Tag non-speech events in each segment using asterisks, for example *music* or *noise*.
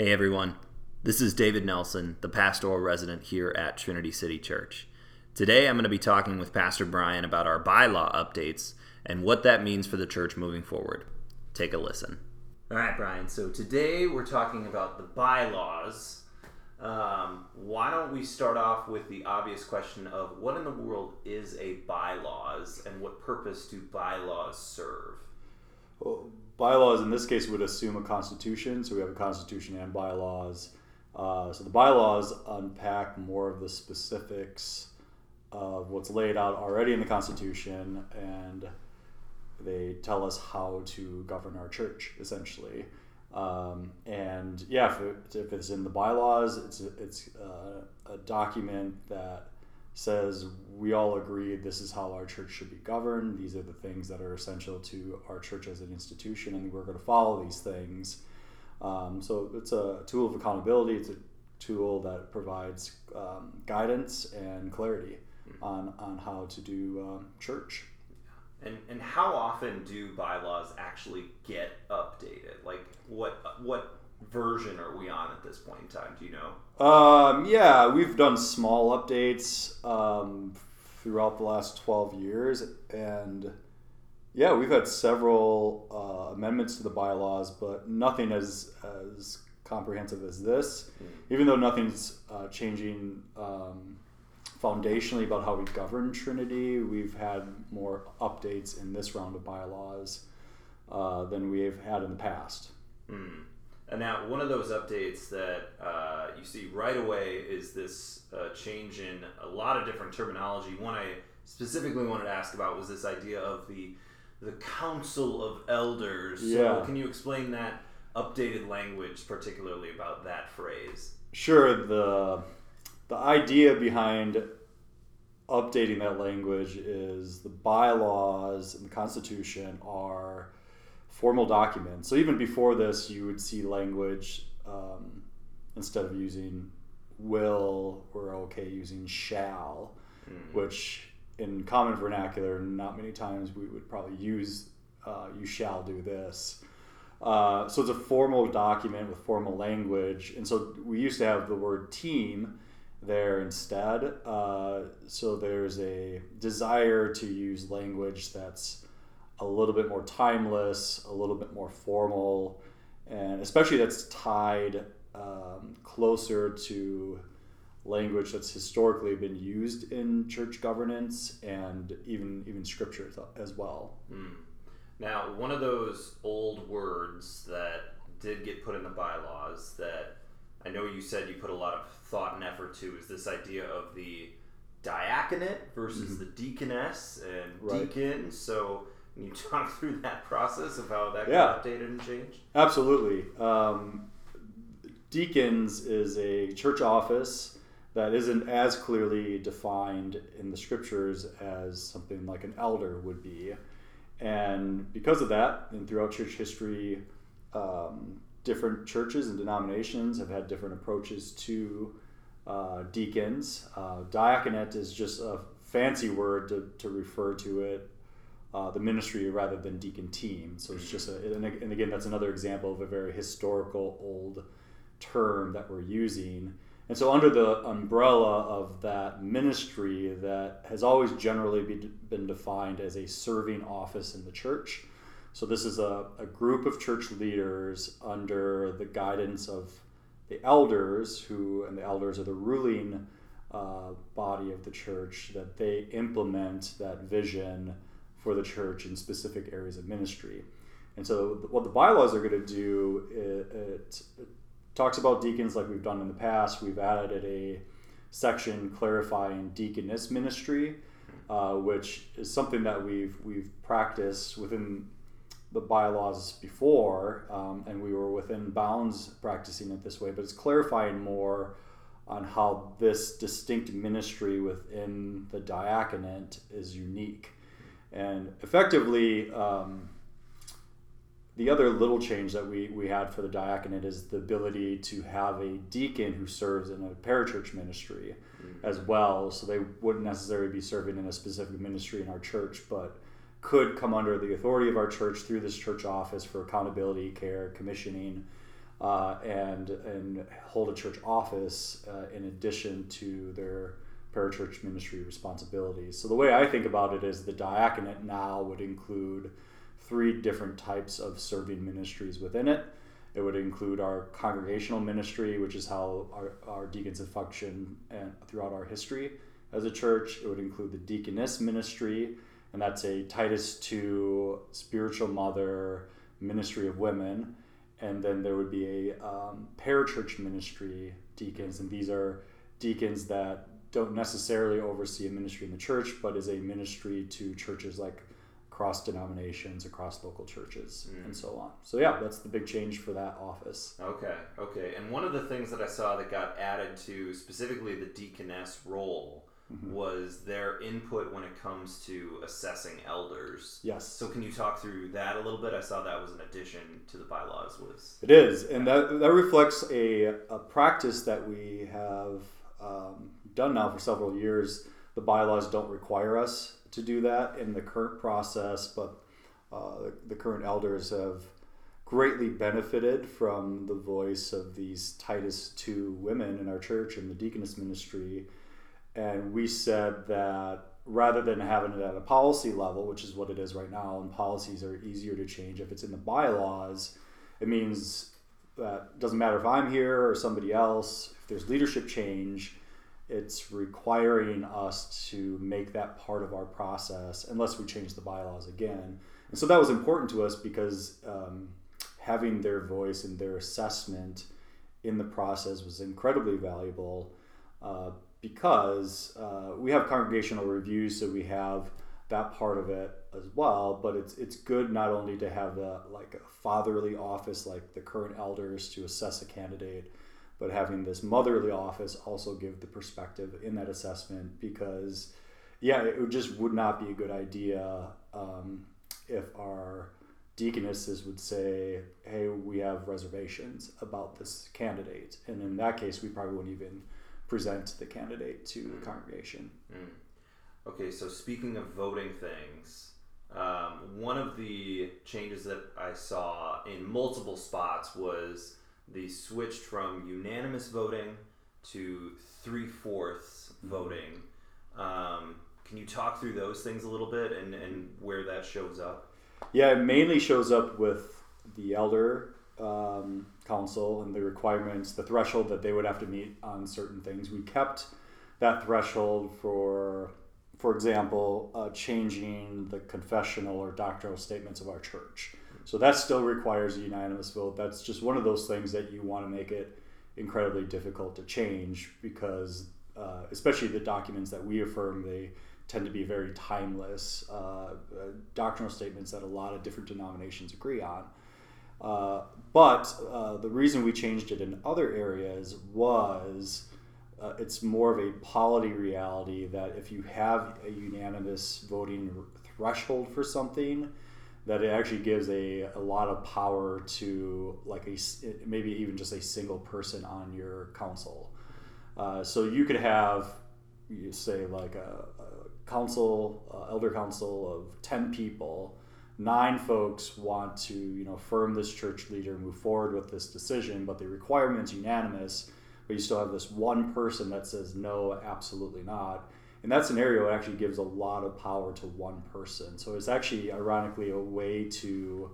Hey everyone, this is David Nelson, the pastoral resident here at Trinity City Church. Today I'm going to be talking with Pastor Brian about our bylaw updates and what that means for the church moving forward. Take a listen. All right, Brian, so today we're talking about the bylaws. Um, why don't we start off with the obvious question of what in the world is a bylaws and what purpose do bylaws serve? Well, bylaws in this case would assume a constitution, so we have a constitution and bylaws. Uh, so the bylaws unpack more of the specifics of what's laid out already in the Constitution, and they tell us how to govern our church, essentially. Um, and yeah, if, it, if, it's in the bylaws, it's it's uh, a document that says we all agree this is how our church should be governed. These are the things that are essential to our church as an institution, and we're going to follow these things. Um, so it's a tool of accountability. It's a tool that provides um, guidance and clarity mm-hmm. on, on how to do um, church. And, and how often do bylaws actually get updated? Like what what version are we on at this point in time? Do you know? Um, yeah, we've done small updates um, throughout the last twelve years, and yeah, we've had several uh, amendments to the bylaws, but nothing as as comprehensive as this. Mm. Even though nothing's uh, changing um, foundationally about how we govern Trinity, we've had more updates in this round of bylaws uh, than we've had in the past. Mm. And now, one of those updates that uh, you see right away is this uh, change in a lot of different terminology. One I specifically wanted to ask about was this idea of the the Council of Elders. Yeah. So, can you explain that updated language, particularly about that phrase? Sure. The the idea behind updating that language is the bylaws and the Constitution are formal document. So even before this, you would see language um, instead of using will, we're okay using shall, mm. which in common vernacular, not many times we would probably use uh, you shall do this. Uh, so it's a formal document with formal language. And so we used to have the word team there instead. Uh, so there's a desire to use language that's a little bit more timeless, a little bit more formal, and especially that's tied um, closer to language that's historically been used in church governance and even even scripture as well. Mm. Now, one of those old words that did get put in the bylaws that I know you said you put a lot of thought and effort to is this idea of the diaconate versus mm-hmm. the deaconess and right. deacon. So can you *laughs* talk through that process of how that yeah. got updated and changed? Absolutely. Um, deacons is a church office that isn't as clearly defined in the scriptures as something like an elder would be. And because of that, and throughout church history, um, different churches and denominations have had different approaches to uh, deacons. Uh, diaconate is just a fancy word to, to refer to it uh, the ministry rather than deacon team. So it's just a, and, again, that's another example of a very historical old term that we're using. And so, under the umbrella of that ministry that has always generally be, been defined as a serving office in the church. So, this is a, a group of church leaders under the guidance of the elders, who, and the elders are the ruling uh, body of the church, that they implement that vision for the church in specific areas of ministry. And so, what the bylaws are going to do, it, it, it, talks about deacons like we've done in the past. We've added a section clarifying deaconess ministry, uh, which is something that we've we've practiced within the bylaws before, um, and we were within bounds practicing it this way. But it's clarifying more on how this distinct ministry within the diaconate is unique. And effectively, um, the other little change that we, we had for the diaconate is the ability to have a deacon who serves in a parachurch ministry mm-hmm. as well. So they wouldn't necessarily be serving in a specific ministry in our church, but could come under the authority of our church through this church office for accountability, care, commissioning, uh, and and hold a church office uh, in addition to their parachurch ministry responsibilities. So the way I think about it is the diaconate now would include three different types of serving ministries within it. It would include our congregational ministry, which is how our, our deacons have functioned and throughout our history as a church. It would include the deaconess ministry, and that's a Titus 2 spiritual mother ministry of women. And then there would be a um, parachurch ministry deacons, and these are deacons that don't necessarily oversee a ministry in the church, but is a ministry to churches like across denominations, across local churches, mm. and so on. So yeah, that's the big change for that office. Okay, okay. And one of the things that I saw that got added to specifically the deaconess role mm-hmm. was their input when it comes to assessing elders. Yes. So can you talk through that a little bit? I saw that was an addition to the bylaws. Was it is, and that that reflects a, a practice that we have um, done now for several years. The bylaws don't require us to do that in the current process, but uh, the, current elders have greatly benefited from the voice of these Titus 2 women in our church and the deaconess ministry and we said that rather than having it at a policy level, which is what it is right now, and policies are easier to change if it's in the bylaws, it means that doesn't matter if I'm here or somebody else, if there's leadership change, it's requiring us to make that part of our process unless we change the bylaws again. And so that was important to us because um, having their voice and their assessment in the process was incredibly valuable. Uh, because uh, we have congregational reviews, so we have that part of it as well. But it's it's good not only to have a like a fatherly office like the current elders to assess a candidate, but having this motherly office also give the perspective in that assessment because yeah, it just would not be a good idea um, if our deaconesses would say, "Hey, we have reservations about this candidate," and in that case, we probably wouldn't even present the candidate to mm. the congregation. Mm. Okay, so speaking of voting things, um, one of the changes that I saw in multiple spots was the switched from unanimous voting to three fourths mm-hmm. voting. Um, can you talk through those things a little bit and, and where that shows up? Yeah, it mainly shows up with the elder um, council and the requirements, the threshold that they would have to meet on certain things. We kept that threshold for, for example, uh, changing the confessional or doctrinal statements of our church. So that still requires a unanimous vote. That's just one of those things that you want to make it incredibly difficult to change because, uh, especially the documents that we affirm, they tend to be very timeless uh, uh doctrinal statements that a lot of different denominations agree on. Uh, but uh, the reason we changed it in other areas was uh, it's more of a polity reality that if you have a unanimous voting threshold for something, that it actually gives a, a lot of power to like a maybe even just a single person on your council. Uh, so you could have, you say like a, a council, elder council of ten people nine folks want to you know firm this church leader move forward with this decision but the requirement's unanimous but you still have this one person that says no absolutely not in that scenario it actually gives a lot of power to one person so it's actually ironically a way to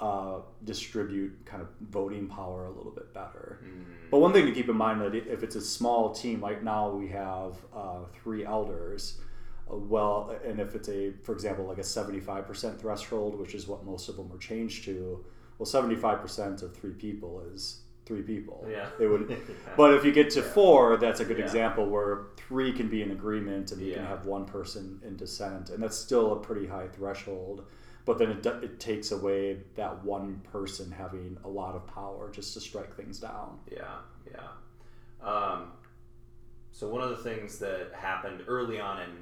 uh, distribute kind of voting power a little bit better. Mm. But one thing to keep in mind that if it's a small team, right now we have uh, three elders well, and if it's a, for example, like a 75% threshold, which is what most of them were changed to, well, 75% of three people is three people. Yeah. They would, *laughs* yeah. but if you get to yeah. four, that's a good yeah. example where three can be in agreement and you can have one person in dissent, and that's still a pretty high threshold. But then it, it takes away that one person having a lot of power just to strike things down. Yeah, yeah. Um, so one of the things that happened early on and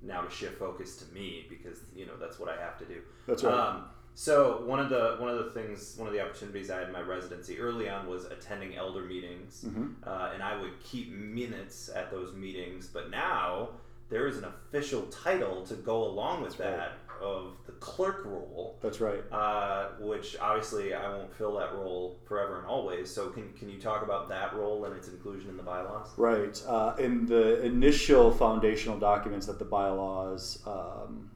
now to shift focus to me because you know that's what I have to do. That's right. Um, so one of the one of the things one of the opportunities I had in my residency early on was attending elder meetings, mm-hmm. uh, and I would keep minutes at those meetings. But now there is an official title to go along with that's that. Right. of the clerk role. That's right. Uh, which obviously I won't fill that role forever and always. So can, can you talk about that role and its inclusion in the bylaws? Right. Uh, in the initial foundational documents that the bylaws um,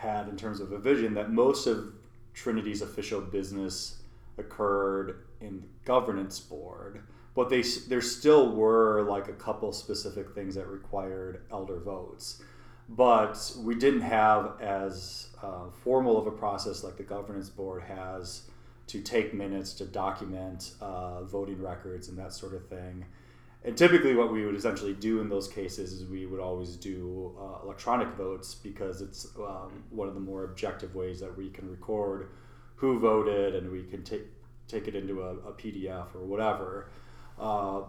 had in terms of a vision, that most of Trinity's official business occurred in the governance board, but they there still were like a couple specific things that required elder votes but we didn't have as uh, formal of a process like the governance board has to take minutes to document uh, voting records and that sort of thing. And typically, what we would essentially do in those cases is we would always do uh, electronic votes because it's um, one of the more objective ways that we can record who voted and we can take take it into a, a PDF or whatever. Uh,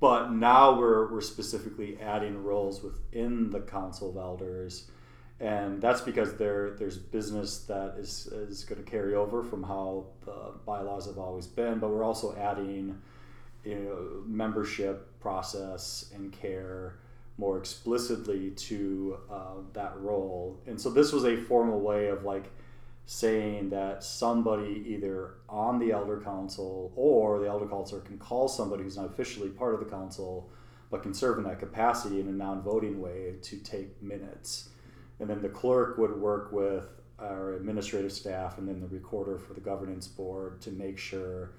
but now we're, we're specifically adding roles within the Council of Elders. And that's because there there's business that is, is going to carry over from how the bylaws have always been, but we're also adding you know, membership process and care more explicitly to uh, that role. And so this was a formal way of like saying that somebody either on the elder council or the elder council can call somebody who's not officially part of the council but can serve in that capacity in a non-voting way to take minutes and then the clerk would work with our administrative staff and then the recorder for the governance board to make sure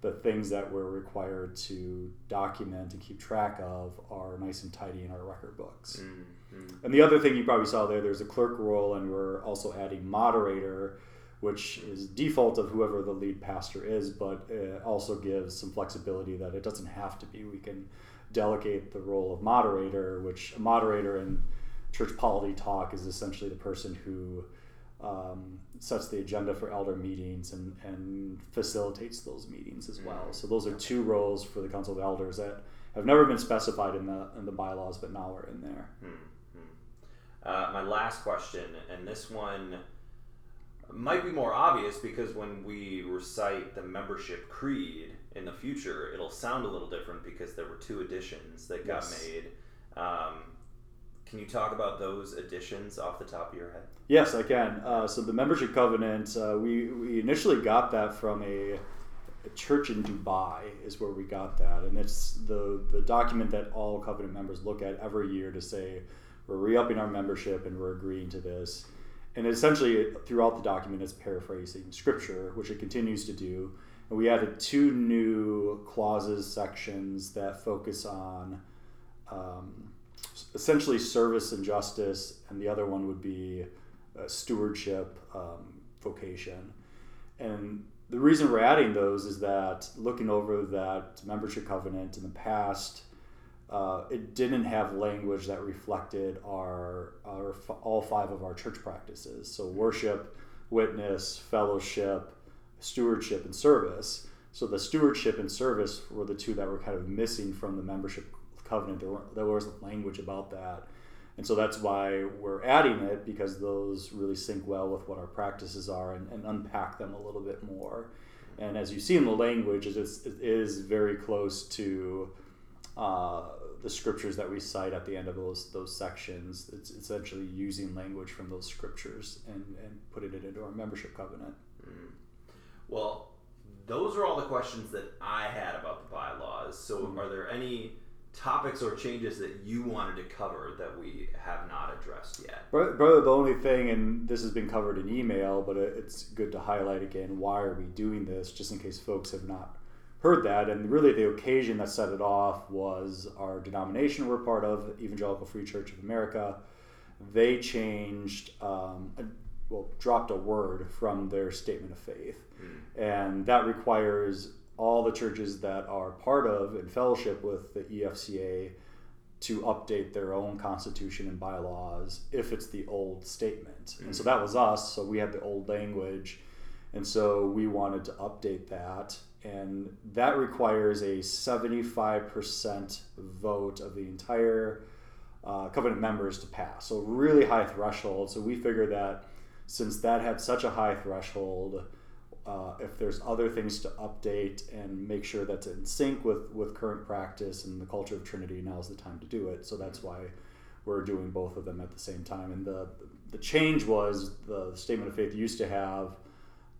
the things that we're required to document and keep track of are nice and tidy in our record books. Mm. Mm. And the other thing you probably saw there, there's a clerk role, and we're also adding moderator, which is default of whoever the lead pastor is, but it also gives some flexibility that it doesn't have to be. We can delegate the role of moderator, which a moderator in church polity talk is essentially the person who um, sets the agenda for elder meetings and, and facilitates those meetings as well. Mm. So those are two roles for the Council of Elders that have never been specified in the in the bylaws, but now are in there. Hmm. Uh, my last question, and this one might be more obvious because when we recite the membership creed in the future, it'll sound a little different because there were two additions that got yes. made. Um, can you talk about those additions off the top of your head? Yes, I can. Uh, so the membership covenant, uh, we, we initially got that from a, a, church in Dubai is where we got that, and it's the the document that all covenant members look at every year to say we're re-upping our membership and we're agreeing to this. And essentially, throughout the document, it's paraphrasing scripture, which it continues to do. And we added two new clauses, sections that focus on um, essentially service and justice, and the other one would be uh, stewardship, um, vocation. And the reason we're adding those is that looking over that membership covenant in the past, uh, it didn't have language that reflected our, our all five of our church practices. So worship, witness, fellowship, stewardship, and service. So the stewardship and service were the two that were kind of missing from the membership covenant. There, there wasn't language about that. And so that's why we're adding it because those really sync well with what our practices are and, and unpack them a little bit more. And as you see in the language, it is, it is very close to uh, the scriptures that we cite at the end of those those sections. It's essentially using language from those scriptures and, and putting it into our membership covenant. Mm-hmm. Well, those are all the questions that I had about the bylaws. So, mm-hmm. are there any topics or changes that you wanted to cover that we have not addressed yet? Brother, the only thing, and this has been covered in email, but it's good to highlight again why are we doing this, just in case folks have not heard that. And really, the occasion that set it off was our denomination we're part of, Evangelical Free Church of America. They changed, um, a, well, dropped a word from their statement of faith. Mm. And that requires all the churches that are part of and fellowship with the EFCA to update their own constitution and bylaws if it's the old statement. And so mm. that was us. So we had the old language. And so we wanted to update that and that requires a 75% vote of the entire uh, covenant members to pass. So, really high threshold. So, we figured that since that had such a high threshold, uh, if there's other things to update and make sure that's in sync with, with current practice and the culture of Trinity, now's the time to do it. So, that's why we're doing both of them at the same time. And the the change was the statement of faith used to have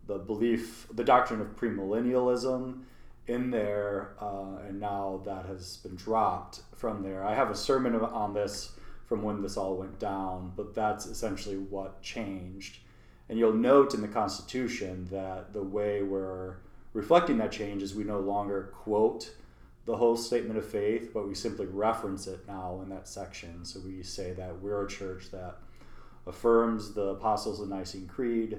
the belief, the doctrine of premillennialism in there, uh, and now that has been dropped from there. I have a sermon on this from when this all went down, but that's essentially what changed. And you'll note in the Constitution that the way we're reflecting that change is we no longer quote the whole statement of faith, but we simply reference it now in that section. So we say that we're a church that affirms the Apostles' of Nicene Creed,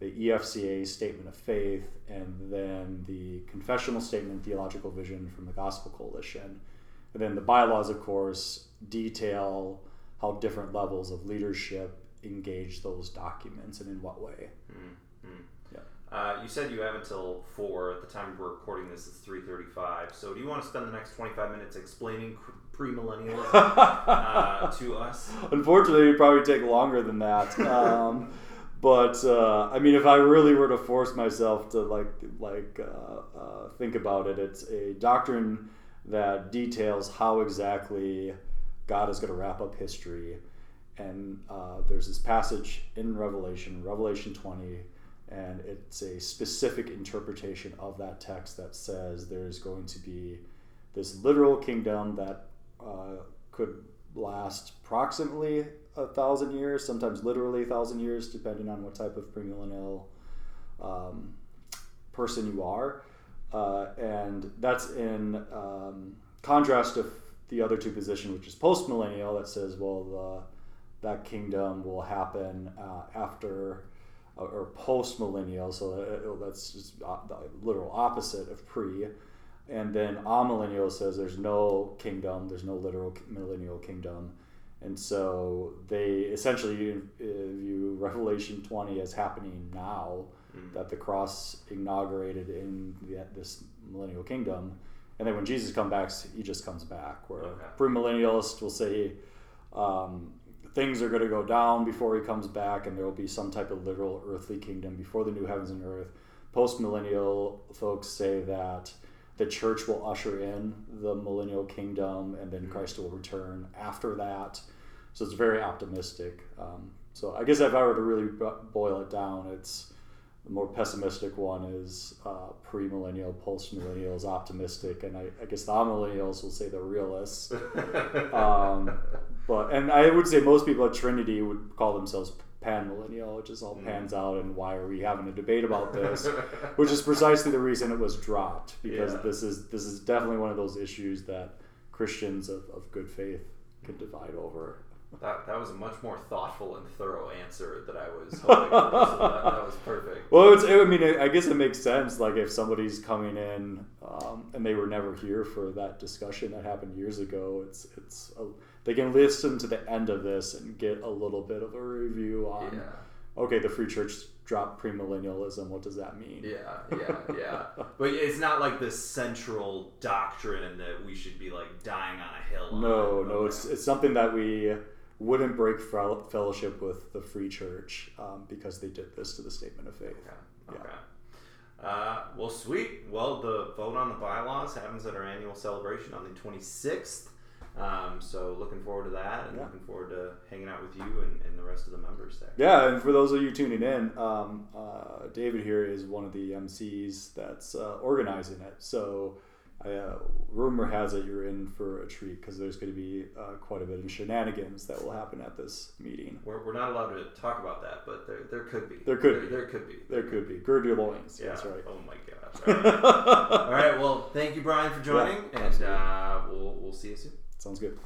the EFCA statement of faith, and then the confessional statement, theological vision from the Gospel Coalition. And then the bylaws, of course, detail how different levels of leadership engage those documents and in what way. Mm-hmm. Yeah. Uh, you said you have until four. At the time we're recording this, it's three thirty-five. So, do you want to spend the next twenty-five minutes explaining premillennialism *laughs* uh, to us? Unfortunately, it'd probably take longer than that. Um, *laughs* but uh, I mean, if I really were to force myself to like like uh, uh, think about it, it's a doctrine that details how exactly God is going to wrap up history. And uh, there's this passage in Revelation, Revelation 20, and it's a specific interpretation of that text that says there's going to be this literal kingdom that uh, could last approximately a thousand years, sometimes literally a thousand years, depending on what type of premillennial um, person you are. Uh, and that's in um, contrast to the other two position, which is postmillennial, that says, well, the, that kingdom will happen uh, after uh, or post millennial, so that, that's just the literal opposite of pre. And then amillennial says there's no kingdom, there's no literal millennial kingdom. And so they essentially view Revelation 20 as happening now, mm-hmm. that the cross inaugurated in the, this millennial kingdom and then when Jesus comes back, he just comes back. Where okay. premillennialists will say um, things are going to go down before he comes back, and there will be some type of literal earthly kingdom before the new heavens and earth. Post millennial folks say that the church will usher in the millennial kingdom, and then mm-hmm. Christ will return after that. So it's very optimistic. Um, so I guess if I were to really boil it down, it's the more pessimistic one is uh, pre-millennial, post-millennial is optimistic, and I, I guess the amillennials will say they're realists. *laughs* um, but and I would say most people at Trinity would call themselves pan-millennial, which is all mm. pans out, and why are we having a debate about this? *laughs* which is precisely the reason it was dropped because yeah. this is this is definitely one of those issues that Christians of, of good faith can divide over. That, that was a much more thoughtful and thorough answer that I was *laughs* hoping for. so that, that, was perfect. Well, it's, I mean, I guess it makes sense. Like if somebody's coming in um, and they were never here for that discussion that happened years ago, it's it's a, they can listen to the end of this and get a little bit of a review on. Yeah. Okay, the free church dropped premillennialism. What does that mean? Yeah, yeah, yeah. *laughs* but it's not like this central doctrine that we should be like dying on a hill. No, on. no, okay. it's it's something that we wouldn't break fellowship with the free church um, because they did this to the statement of faith. Okay. okay. Yeah. Uh, well, sweet. Well, the vote on the bylaws happens at our annual celebration on the 26th. Um, so looking forward to that and yeah. looking forward to hanging out with you and, and, the rest of the members there. Yeah, and for those of you tuning in, um, uh, David here is one of the MCs that's uh, organizing it. So uh, rumor has it you're in for a treat because there's going to be uh, quite a bit of shenanigans that will happen at this meeting. We're, we're not allowed to talk about that, but there, there could be. There could there, be. There could be. There could be. Gird your loins. Yeah. That's right. Oh my gosh. *laughs* All right. All right. Well, thank you, Brian, for joining, yeah, and uh, we'll we'll see you soon. Sounds good.